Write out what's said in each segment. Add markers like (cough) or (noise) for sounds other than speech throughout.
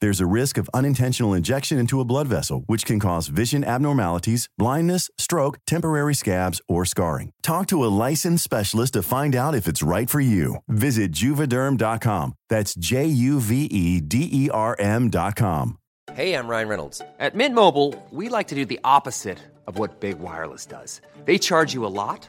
There's a risk of unintentional injection into a blood vessel, which can cause vision abnormalities, blindness, stroke, temporary scabs, or scarring. Talk to a licensed specialist to find out if it's right for you. Visit juvederm.com. That's J U V E D E R M.com. Hey, I'm Ryan Reynolds. At Mint Mobile, we like to do the opposite of what Big Wireless does. They charge you a lot,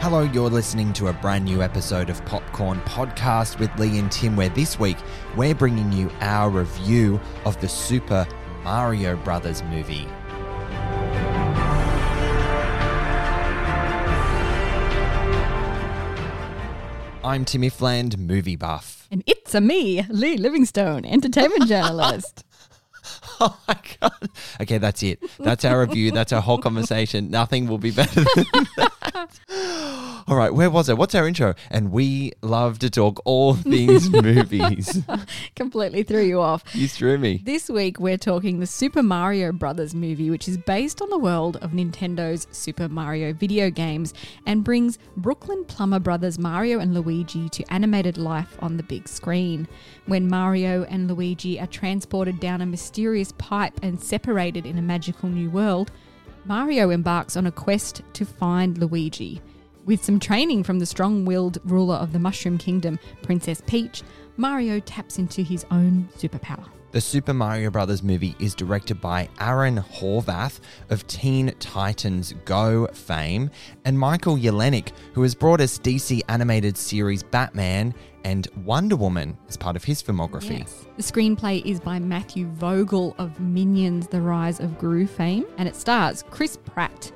Hello, you're listening to a brand new episode of Popcorn Podcast with Lee and Tim, where this week we're bringing you our review of the Super Mario Brothers movie. I'm Timmy Fland, movie buff. And it's a me, Lee Livingstone, entertainment (laughs) journalist. Oh my god. Okay, that's it. That's our review. That's our whole conversation. Nothing will be better than that. All right, where was it? What's our intro? And we love to talk all (laughs) things movies. (laughs) Completely threw you off. You threw me. This week we're talking the Super Mario Brothers movie, which is based on the world of Nintendo's Super Mario video games and brings Brooklyn Plumber brothers Mario and Luigi to animated life on the big screen. When Mario and Luigi are transported down a mysterious pipe and separated in a magical new world, Mario embarks on a quest to find Luigi. With some training from the strong willed ruler of the Mushroom Kingdom, Princess Peach, Mario taps into his own superpower. The Super Mario Brothers movie is directed by Aaron Horvath of Teen Titans Go fame and Michael Jelenic, who has brought us DC animated series Batman and Wonder Woman as part of his filmography. Yes. The screenplay is by Matthew Fogel of Minions The Rise of Gru fame, and it stars Chris Pratt,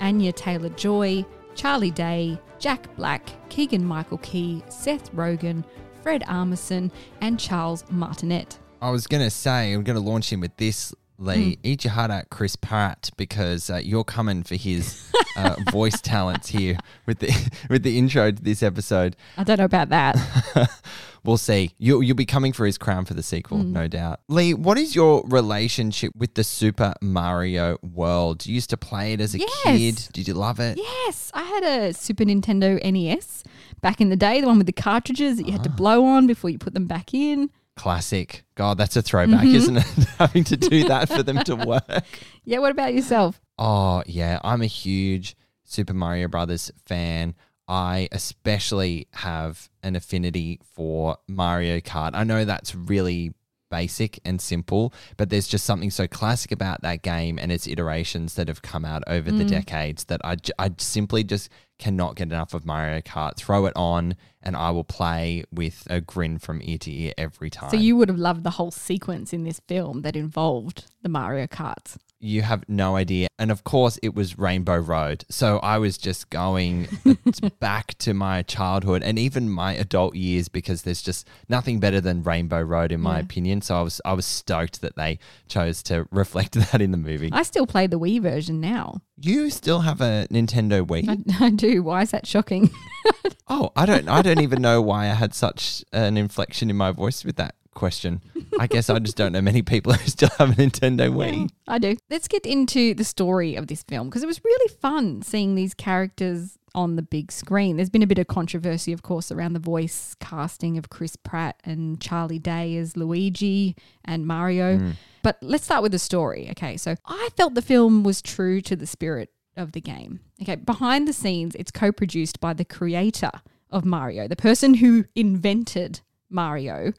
Anya Taylor Joy, Charlie Day, Jack Black, Keegan Michael Key, Seth Rogen, Fred Armisen, and Charles Martinet. I was going to say, I'm going to launch in with this, Lee. Eat your heart out, Chris Pratt, because uh, you're coming for his uh, (laughs) voice talents here with the with the intro to this episode. I don't know about that. (laughs) We'll see. You'll, you'll be coming for his crown for the sequel, Mm. no doubt. Lee, what is your relationship with the Super Mario world? You used to play it as a Yes. kid. Did you love it? yes, I had a Super Nintendo NES back in the day, the one with the cartridges that you had to blow on before you put them back in. Classic. God, that's a throwback, Mm-hmm. isn't it? (laughs) Having to do that for them to (laughs) work. Yeah, what about yourself? Oh, yeah. I'm a huge Super Mario Brothers fan. I especially have an affinity for Mario Kart. I know that's really basic and simple, but there's just something so classic about that game and its iterations that have come out over the decades that I, I simply just cannot get enough of Mario Kart. Throw it on, and I will play with a grin from ear to ear every time. So you would have loved the whole sequence in this film that involved the Mario Karts. You have no idea. And of course, it was Rainbow Road. So I was just going (laughs) back to my childhood and even my adult years because there's just nothing better than Rainbow Road, in my Yeah. opinion. So I was I was stoked that they chose to (laughs) reflect that in the movie. I still play the Wii version now. you still have a Nintendo Wii? I, I do. Why is that shocking? (laughs) oh, I don't. I don't even know why I had such an inflection in my voice with that question. I guess I just don't know many people (laughs) who still have a Nintendo Wii. I do. Let's get into the story of this film because it was really fun seeing these characters on the big screen. There's been a bit of controversy, of course, around the voice casting of Chris Pratt and Charlie Day as Luigi and Mario. Hmm. But let's start with the story. Okay, so I felt the film was true to the spirit of the game. Okay, behind the scenes, it's co produced by the creator of Mario, the person who invented Mario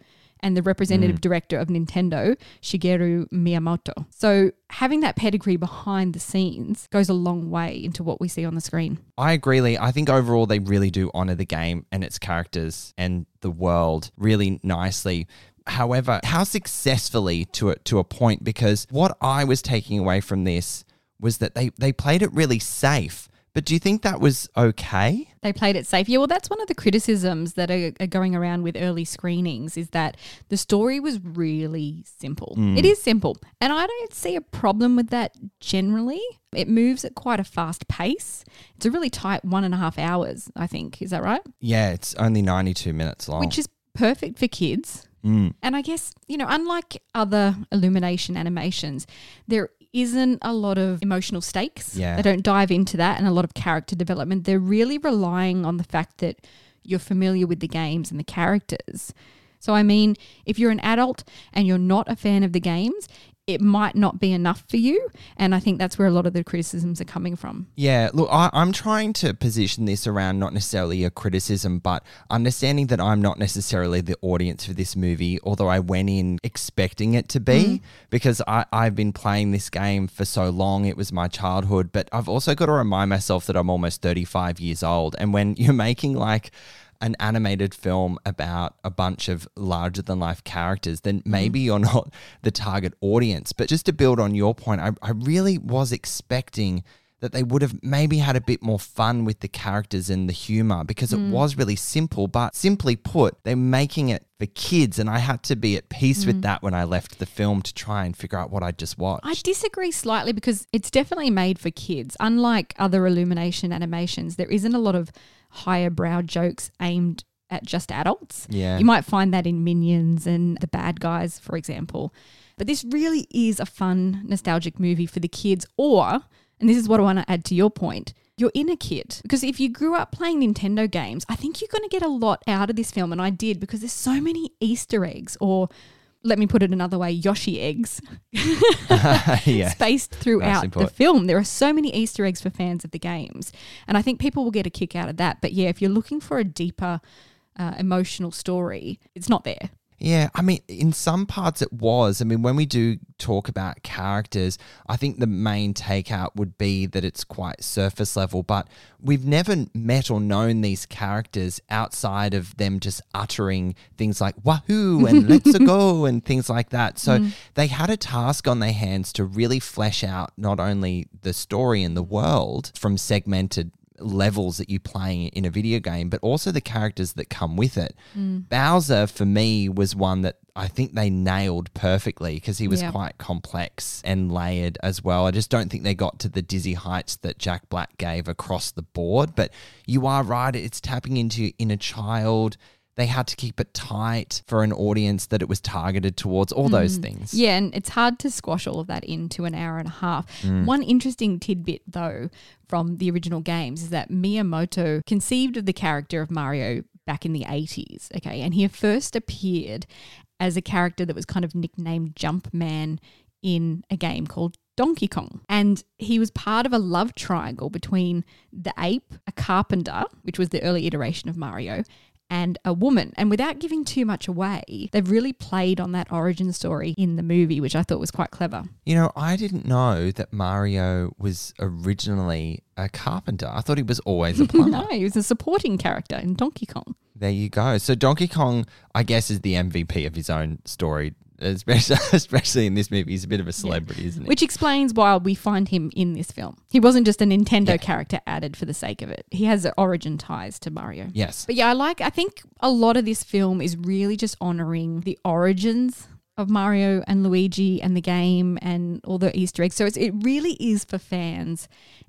and the representative mm. director of Nintendo, Shigeru Miyamoto. So having that pedigree behind the scenes goes a long way into what we see on the screen. I agree, Lee. I think overall they really do honor the game and its characters and the world really nicely. However, how successfully to a, to a point because what I was taking away from this was that they they played it really safe. But do you think that was okay? They played it safe. Yeah, well, that's one of the criticisms that are, are going around with early screenings is that the story was really simple. It is simple. And I don't see a problem with that generally. It moves at quite a fast pace. It's a really tight one and a half hours, I think. Is that right? Yeah, it's only 92 minutes long. Which is perfect for kids. Mm. And I guess, you know, unlike other Illumination animations, there isn't a lot of emotional stakes. Yeah. They don't dive into that and a lot of character development. They're really relying on the fact that you're familiar with the games and the characters. So, I mean, if you're an adult and you're not a fan of the games, it might not be enough for you. And I think that's where a lot of the criticisms are coming from. Yeah, look, I, I'm trying to position this around not necessarily a criticism, but understanding that I'm not necessarily the audience for this movie, although I went in expecting it to be, mm. because I, I've been playing this game for so long. It was my childhood, but I've also got to remind myself that I'm almost 35 years old. And when (laughs) you're making like, an animated film about a bunch of larger than life characters, then mm. maybe you're not the target audience. But just to build on your point, I, I really was expecting that they would have maybe had a bit more fun with the characters and the humor because it mm. was really simple. But simply put, they're making it for kids. And I had to be at peace with mm. that when I left the film to try and figure out what I just watched. I disagree slightly because it's definitely made for kids. Unlike other Illumination animations, there isn't a lot of higher brow jokes aimed at just adults. Yeah. You might find that in Minions and The Bad Guys, for example. But this really is a fun, nostalgic movie for the kids, or, and this is what I want to add to your point, your inner kid. Because if you grew up playing Nintendo games, I think you're going to get a lot out of this film. And I did because there's so many Easter eggs, or let me put it another way, Yoshi eggs (laughs) (laughs) yeah. spaced throughout the film. There are so many Easter eggs for fans of the games. And I think people will get a kick out of that. But yeah, if you're looking for a deeper uh, emotional story, it's not there. Yeah, I mean, in some parts it was. I mean, when we do talk about characters, I think the main takeout would be that it's quite surface level, but we've never met or known these characters outside of them just uttering things like wahoo and (laughs) let's go and things like that. So mm. they had a task on their hands to really flesh out not only the story and the world from segmented levels that you play in a video game, but also the characters that come with it. Mm. Bowser, for me, was one that I think they nailed perfectly because he was Yeah. quite complex and layered as well. I just don't think they got to the dizzy heights that Jack Black gave across the board. But you are right, it's tapping into your inner child. They had to keep it tight for an audience that it was targeted towards, all mm. those things. Yeah, and it's hard to squash all of that into an hour and a half. Mm. One interesting tidbit, though, from the original games is that Miyamoto conceived of the character of Mario back in the 80s, okay? And he first appeared as a character that was kind of nicknamed Jumpman in a game called Donkey Kong. And he was part of a love triangle between the ape, a carpenter, which was the early iteration of Mario, and a woman. And without giving too much away, they've really played on that origin story in the movie, which I thought was quite clever. You know, I didn't know that Mario was originally a carpenter. I thought he was always a (laughs) plumber. no, he was a supporting character in Donkey Kong. There you go. So Donkey Kong, I guess, is the MVP of his own story. Especially, (laughs) especially in this movie, he's a bit of a celebrity, isn't he? Which explains why we find him in this film. He wasn't just a Nintendo Yeah. character added for the sake of it. He has origin ties to Mario. yes. But yeah, I like, I think a lot of this film is really just honoring the origins of Mario and Luigi and the game and all the Easter eggs. So it's, it really is for fans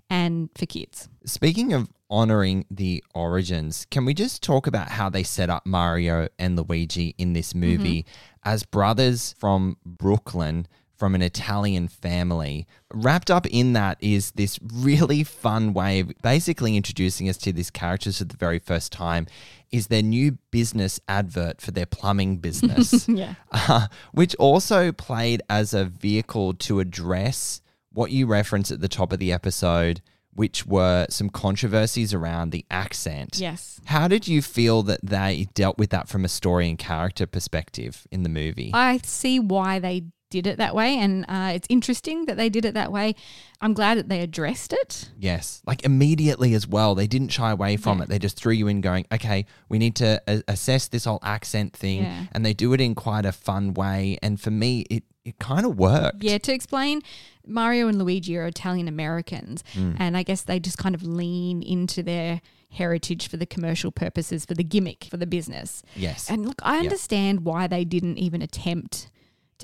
and for kids. Speaking of honoring the origins, can we just talk about how they set up Mario and Luigi in this mm-hmm. movie as brothers from Brooklyn? From an Italian family. Wrapped up in that is this really fun way of basically introducing us to these characters for the very first time. Is their new business advert for their plumbing (laughs) business, (laughs) Yeah. uh, which also played as a vehicle to address what you referenced at the top of the episode, which were some controversies around the accent. Yes. How did you feel that they dealt with that from a story and character perspective in the movie? I see why they did it that way, and uh, it's interesting that they did it that way. I'm glad that they addressed it. yes, like immediately as well. They didn't shy away from Yeah. it. They just threw you in, going, "Okay, we need to a- assess this whole accent thing," Yeah. and they do it in quite a fun way. And for me, it it kind of worked. Yeah, to explain, Mario and Luigi are Italian Americans, Mm. and I guess they just kind of lean into their heritage for the commercial purposes, for the gimmick, for the business. Yes. And look, I understand why they didn't even attempt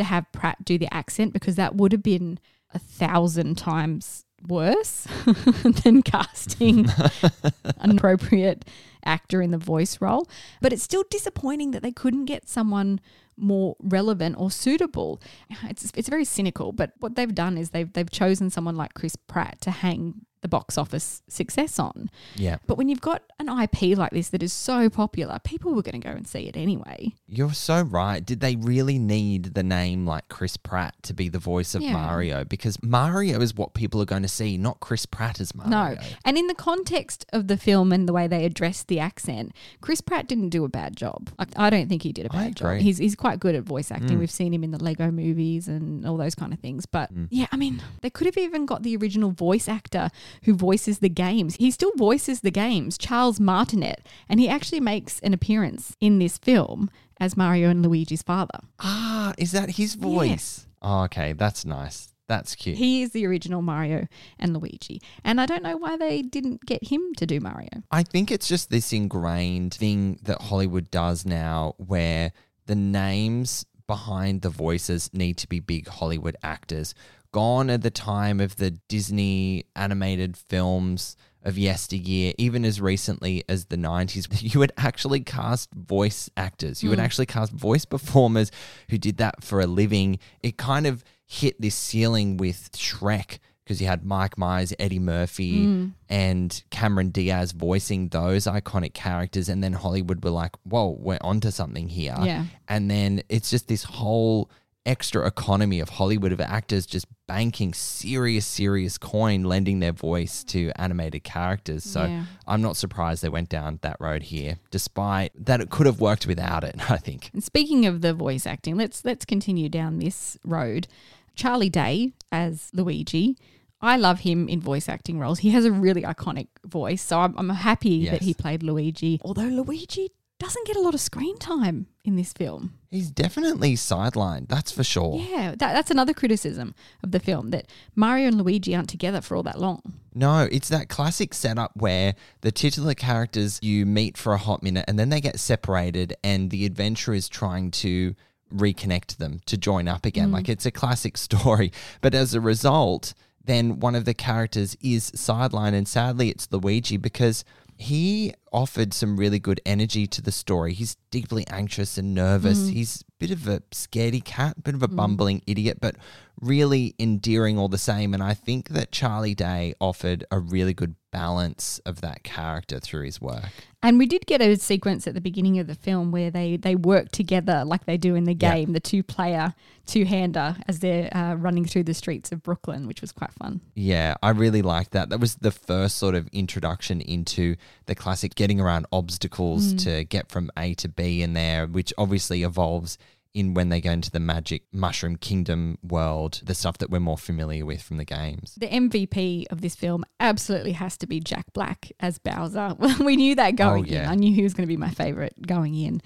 to have Pratt do the accent because that would have been a thousand times worse (laughs) than casting (laughs) an appropriate actor in the voice role. But it's still disappointing that they couldn't get someone more relevant or suitable. It's it's very cynical, but what they've done is they've they've chosen someone like Chris Pratt to hang the box office success on. yeah. But when you've got an IP like this that is so popular, people were going to go and see it anyway. You're so right. Did they really need the name like Chris Pratt to be the voice of Yeah. Mario? Because Mario is what people are going to see, not Chris Pratt as Mario. No. And in the context of the film and the way they addressed the accent, Chris Pratt didn't do a bad job. I, I don't think he did a bad job. He's, he's quite good at voice acting. Mm. We've seen him in the Lego movies and all those kind of things. But mm. yeah, I mean, they could have even got the original voice actor who voices the games. He still voices the games, Charles Martinet, and he actually makes an appearance in this film as Mario and Luigi's father. Ah, is that his voice? Oh, okay, that's nice. That's cute. He is the original Mario and Luigi. And I don't know why they didn't get him to do Mario. I think it's just this ingrained thing that Hollywood does now where the names behind the voices need to be big Hollywood actors. Gone at the time of the Disney animated films of yesteryear, even as recently as the 90s. (laughs) You would actually cast voice actors, you would hmm. actually cast voice performers who did that for a living. It kind of hit this ceiling with Shrek because you had Mike Myers, Eddie Murphy, hmm. and Cameron Diaz voicing those iconic characters. And then Hollywood were like, whoa, we're onto something here. Yeah. And then it's just this whole extra economy of Hollywood of actors just banking serious, serious coin, lending their voice to animated characters. So Yeah. I'm not surprised they went down that road here, despite that it could have worked without it, (laughs) I think. And speaking of the voice acting, let's let's continue down this road. Charlie Day as Luigi. I love him in voice acting roles. He has a really iconic voice, so I'm, I'm happy that he played Luigi. Although Luigi doesn't get a lot of screen time in this film. He's definitely sidelined, that's for sure. Yeah, that, that's another criticism of the film that Mario and Luigi aren't together for all that long. No, it's that classic setup where the titular characters you meet for a hot minute and then they get separated, and the adventure is trying to reconnect them to join up again. Mm. Like it's a classic (laughs) story. But as a result, then one of the characters is sidelined, and sadly, it's Luigi because he offered some really good energy to the story. He's deeply anxious and nervous. Mm. He's a bit of a scaredy cat, a bit of a mm. bumbling idiot, but really endearing all the same. And I think that Charlie Day offered a really good balance of that character through his work. And we did get a sequence at the beginning of the film where they they work together like they do in the game, the two player two hander as they're uh, running through the streets of Brooklyn, which was quite fun. Yeah, I really liked that. That was the first sort of introduction into the classic getting around obstacles Mm. to get from A to B in there, which obviously evolves in when they go into the magic mushroom kingdom world, the stuff that we're more familiar with from the games. The MVP of this film absolutely has to be Jack Black as Bowser. (laughs) Well, we knew that going Oh, yeah. in. I knew he was going to be my favorite going in.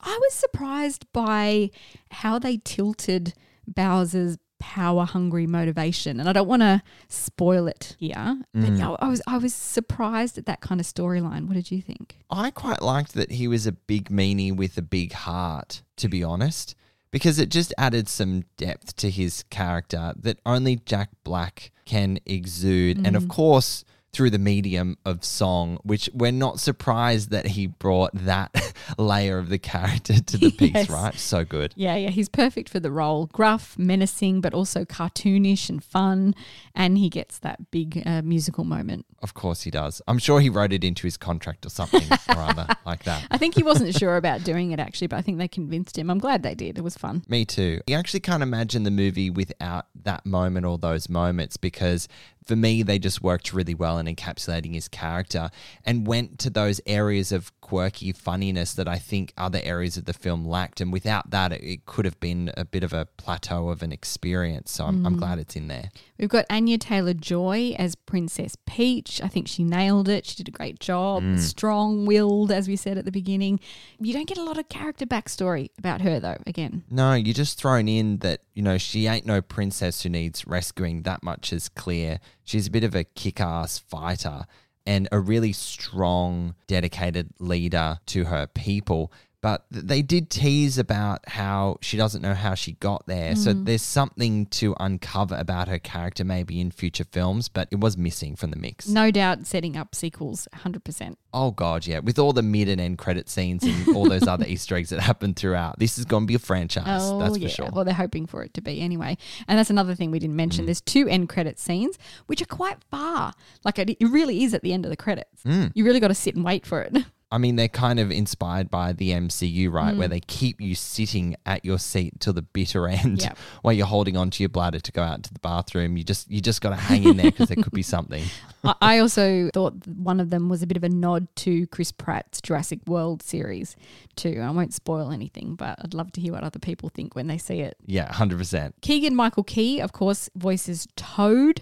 I was surprised by how they tilted Bowser's power hungry motivation and I don't want to spoil it here but Mm. I, I was I was surprised at that kind of storyline what did you think I quite liked that he was a big meanie with a big heart, to be honest, because it just added some depth to his character that only Jack Black can exude. And of course, through the medium of song, which we're not surprised that he brought that (laughs) layer of the character to the piece, Yes. right? So good. Yeah, yeah, he's perfect for the role. Gruff, menacing, but also cartoonish and fun. And he gets that big uh, musical moment. Of course he does. I'm sure he wrote it into his contract or something or (laughs) other like that. I think he wasn't sure about doing it actually, but I think they convinced him. I'm glad they did. It was fun. Me too. You actually can't imagine the movie without that moment or those moments because for me, they just worked really well in encapsulating his character and went to those areas of quirky funniness that I think other areas of the film lacked. And without that, it, it could have been a bit of a plateau of an experience. So I'm, I'm mm. glad it's in there. We've got Anya Taylor Joy as Princess Peach. I think she nailed it. She did a great job. Mm. Strong willed, as we said at the beginning. You don't get a lot of character backstory about her, though, again. No, you're just thrown in that, you know, she ain't no princess who needs rescuing. That much is clear. She's a bit of a kick ass fighter and a really strong, dedicated leader to her people. But they did tease about how she doesn't know how she got there. So there's something to uncover about her character maybe in future films, but it was missing from the mix. No doubt setting up sequels 100%. Oh god, yeah. With all the mid and end credit scenes and all those other (laughs) Easter eggs that happen throughout, this is going to be a franchise. Oh, that's yeah. for sure. Well, they're hoping for it to be anyway. And that's another thing we didn't Mm. mention. There's two end credit scenes, which are quite far. Like it, it really is at the end of the credits. Mm. You really got to sit and wait for it. (laughs) I mean, they're kind of inspired by the MCU, right? Mm. Where they keep you sitting at your seat till the bitter (laughs) end, Yep. while you're holding onto your bladder to go out to the bathroom. You just you just got to hang in there because there could be (laughs) something. I- I also thought one of them was a bit of a nod to Chris Pratt's Jurassic World series, too. I won't spoil anything, but I'd love to hear what other people think when they see it. Yeah, hundred percent. Keegan Michael Key, of course, voices Toad,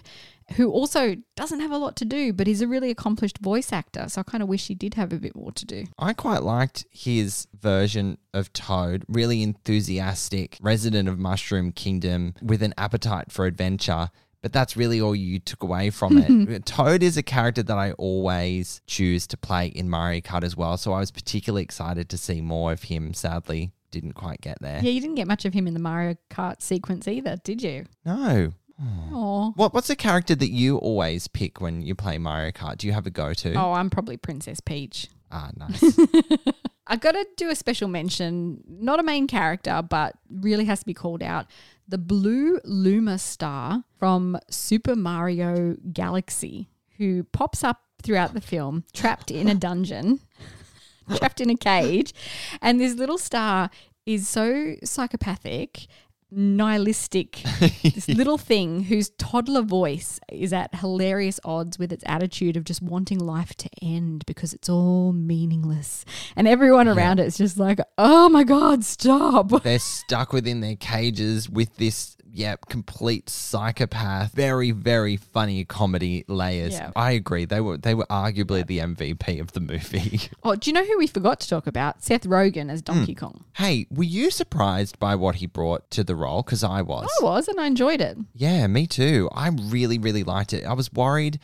who also doesn't have a lot to do, but he's a really accomplished voice actor. So I kind of wish he did have a bit more to do. I quite liked his version of Toad, really enthusiastic, resident of Mushroom Kingdom with an appetite for adventure. But that's really all you took away from it. (laughs) Toad is a character that I always choose to play in Mario Kart as well. So I was particularly excited to see more of him. Sadly, didn't quite get there. Yeah, you didn't get much of him in the Mario Kart sequence either, did you? No. Oh, What What's a character that you always pick when you play Mario Kart? Do you have a go to? oh, I'm probably Princess Peach. Ah, (laughs) nice. I got to do a special mention, not a main character, but really has to be called out. The blue Luma star from Super Mario Galaxy, who pops up throughout the film, trapped in a (laughs) dungeon, trapped in a cage. And this little star is so psychopathic, nihilistic, (laughs) this little thing whose toddler voice is at hilarious odds with its attitude of just wanting life to end because it's all meaningless. And everyone around it is just like, oh my God, stop. They're stuck within their cages with this, yeah, complete psychopath. Very, very funny comedy layers. Yeah. I agree. They were they were arguably the MVP of the movie. (laughs) Oh, do you know who we forgot to talk about? Seth Rogen as Donkey hmm. Kong. hey, were you surprised by what he brought to the role? Because I was. I was, and I enjoyed it. Yeah, me too. I really, really liked it. I was worried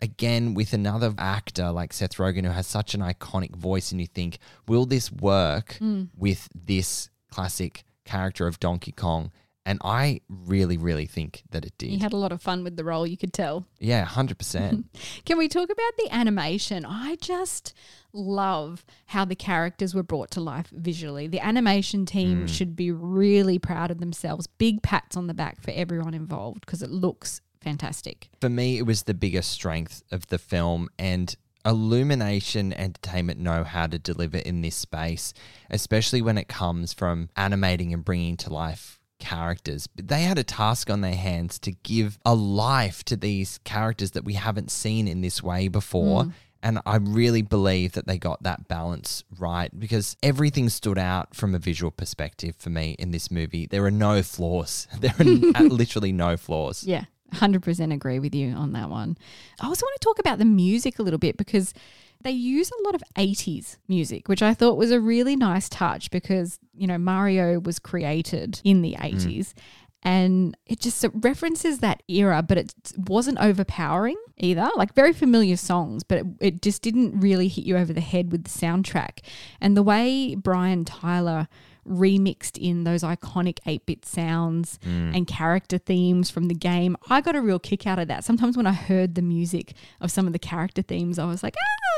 again with another actor like Seth Rogen who has such an iconic voice, and you think, will this work hmm. with this classic character of Donkey Kong? And I really, really think that it did. He had a lot of fun with the role, you could tell. yeah, 100%. (laughs) Can we talk about the animation? I just love how the characters were brought to life visually. The animation team hmm. should be really proud of themselves. Big pats on the back for everyone involved because it looks fantastic. For me, it was the biggest strength of the film, and Illumination Entertainment know how to deliver in this space, especially when it comes from animating and bringing to life characters. But they had a task on their hands to give a life to these characters that we haven't seen in this way before. Mm. And I really believe that they got that balance right because everything stood out from a visual perspective for me in this movie. There are no flaws. (laughs) There are uh, (laughs) literally no flaws. Yeah, 100% agree with you on that one. I also want to talk about the music a little bit because they use a lot of 80s music, which I thought was a really nice touch because, you know, Mario was created in the mm. 80s. And it just references that era, but it wasn't overpowering either. Like very familiar songs, but it, it just didn't really hit you over the head with the soundtrack. And the way Brian Tyler remixed in those iconic 8 bit sounds hmm. and character themes from the game. I got a real kick out of that. Sometimes when I heard the music of some of the character themes, I was like, oh,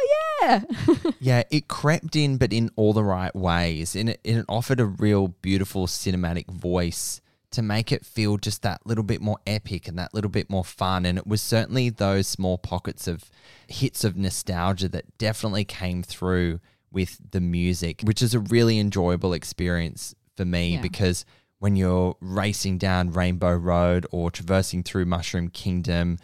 yeah. (laughs) Yeah, it crept in, but in all the right ways. And it, it offered a real beautiful cinematic voice to make it feel just that little bit more epic and that little bit more fun. And it was certainly those small pockets of hits of nostalgia that definitely came through with the music, which is a really enjoyable experience for me Yeah. because when you're racing down Rainbow Road or traversing through Mushroom Kingdom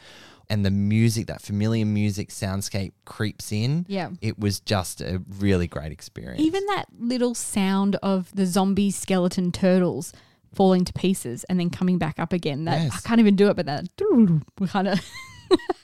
and the music, that familiar music soundscape creeps in, Yeah. it was just a really great experience. Even that little sound of the zombie skeleton turtles falling to pieces and then coming back up again. That Yes. I can't even do it, but that we're (laughs) kind of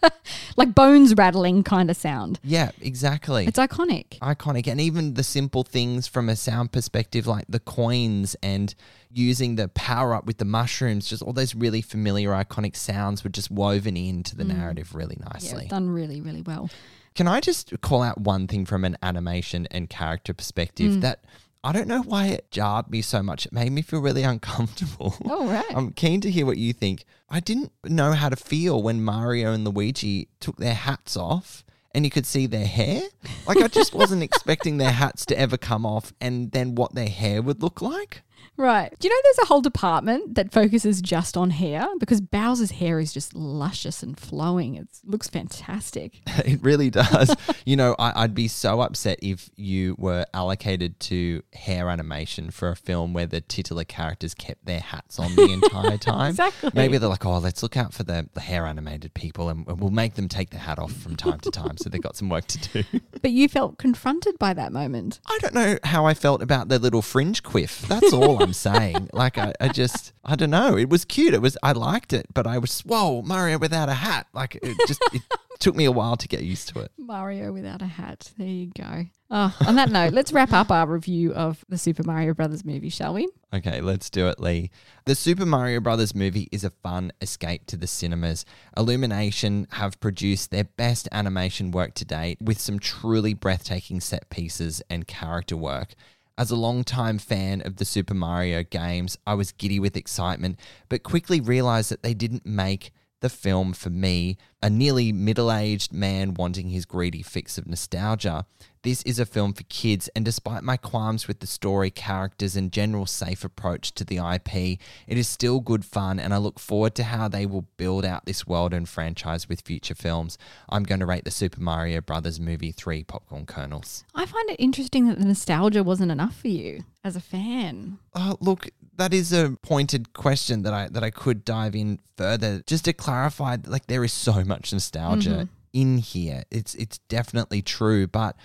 (laughs) like bones rattling kind of sound. yeah, exactly. It's iconic. iconic and even the simple things from a sound perspective like the coins and using the power up with the mushrooms just all those really familiar iconic sounds were just woven into the mm. narrative really nicely it's done really, really well. can i just call out one thing from an animation and character perspective mm. that I don't know why it jarred me so much. It made me feel really (laughs) uncomfortable. Oh, right. I'm keen to hear what you think. I didn't know how to feel when Mario and Luigi took their hats off and you could see their hair. Like, I just wasn't (laughs) expecting their hats to ever come off and then what their hair would look like. Right. Do you know there's a whole department that focuses just on hair? Because Bowser's hair is just luscious and flowing. It looks fantastic. (laughs) It really does. you know, I, I'd be so upset if you were allocated to hair animation for a film where the titular characters kept their hats on the entire (laughs) time. Exactly. Maybe they're like, oh, let's look out for the, the hair animated people and we'll make them take the hat off from time to time. So they've got some work to do. (laughs) But you felt confronted by that moment. I don't know how I felt about the little fringe quiff. That's all I'm (laughs) saying. Like I, I just I don't know. It was cute. It was I liked it, but I was whoa, Mario without a hat. Like it just it took me a while to get used to it. Mario without a hat. There you go. Oh, on that note, let's wrap up our review of the Super Mario Brothers movie, shall we? Okay, let's do it, Lee. The Super Mario Brothers movie is a fun escape to the cinemas. Illumination have produced their best animation work to date with some truly breathtaking set pieces and character work. As a longtime fan of the Super Mario games, I was giddy with excitement, but quickly realized that they didn't make the film for me, a nearly middle aged man wanting his greedy fix of nostalgia. This is a film for kids, and despite my qualms with the story, characters, and general safe approach to the IP, it is still good fun, and I look forward to how they will build out this world and franchise with future films. I'm going to rate the Super Mario Brothers movie three popcorn kernels. I find it interesting that the nostalgia wasn't enough for you as a fan. Uh, look, that is a pointed question that I that I could dive in further. Just to clarify, like there is so much nostalgia mm-hmm. in here. It's it's definitely true, but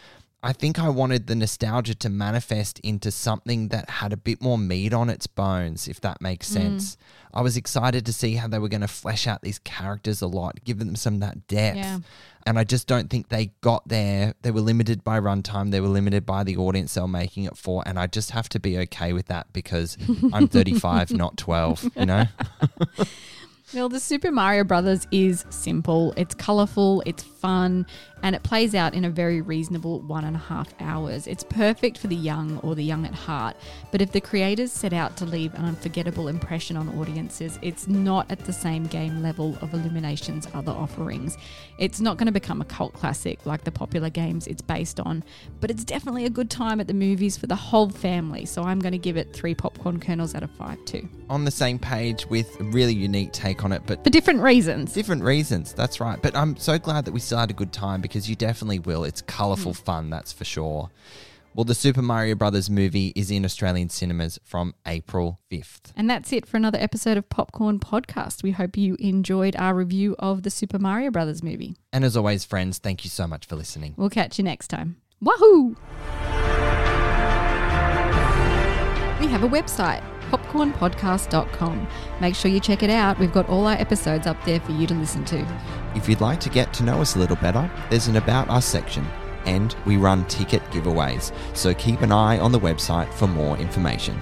I think I wanted the nostalgia to manifest into something that had a bit more meat on its bones, if that makes mm. sense. I was excited to see how they were going to flesh out these characters a lot, give them some of that depth. Yeah. And I just don't think they got there. They were limited by runtime. They were limited by the audience they were making it for. And I just have to be okay with that because (laughs) I'm 35, not 12, you know? (laughs) Well, the Super Mario Brothers is simple, it's colourful, it's fun, and it plays out in a very reasonable one and a half hours. It's perfect for the young or the young at heart, but if the creators set out to leave an unforgettable impression on audiences, it's not at the same game level of Illumination's other offerings. It's not going to become a cult classic like the popular games it's based on, but it's definitely a good time at the movies for the whole family, so I'm going to give it three popcorn kernels out of five too. On the same page with a really unique take on it, but For different reasons. different reasons. That's right. But I'm so glad that we still had a good time because you definitely will. It's colourful mm. fun, that's for sure. Well, the Super Mario Brothers movie is in Australian cinemas from April 5th. And that's it for another episode of Popcorn Podcast. We hope you enjoyed our review of the Super Mario Brothers movie. And as always, friends, thank you so much for listening. We'll catch you next time. Wahoo! We have a website, popcornpodcast.com. Make sure you check it out. We've got all our episodes up there for you to listen to. If you'd like to get to know us a little better, there's an About Us section, and we run ticket giveaways. So keep an eye on the website for more information.